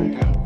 Yeah.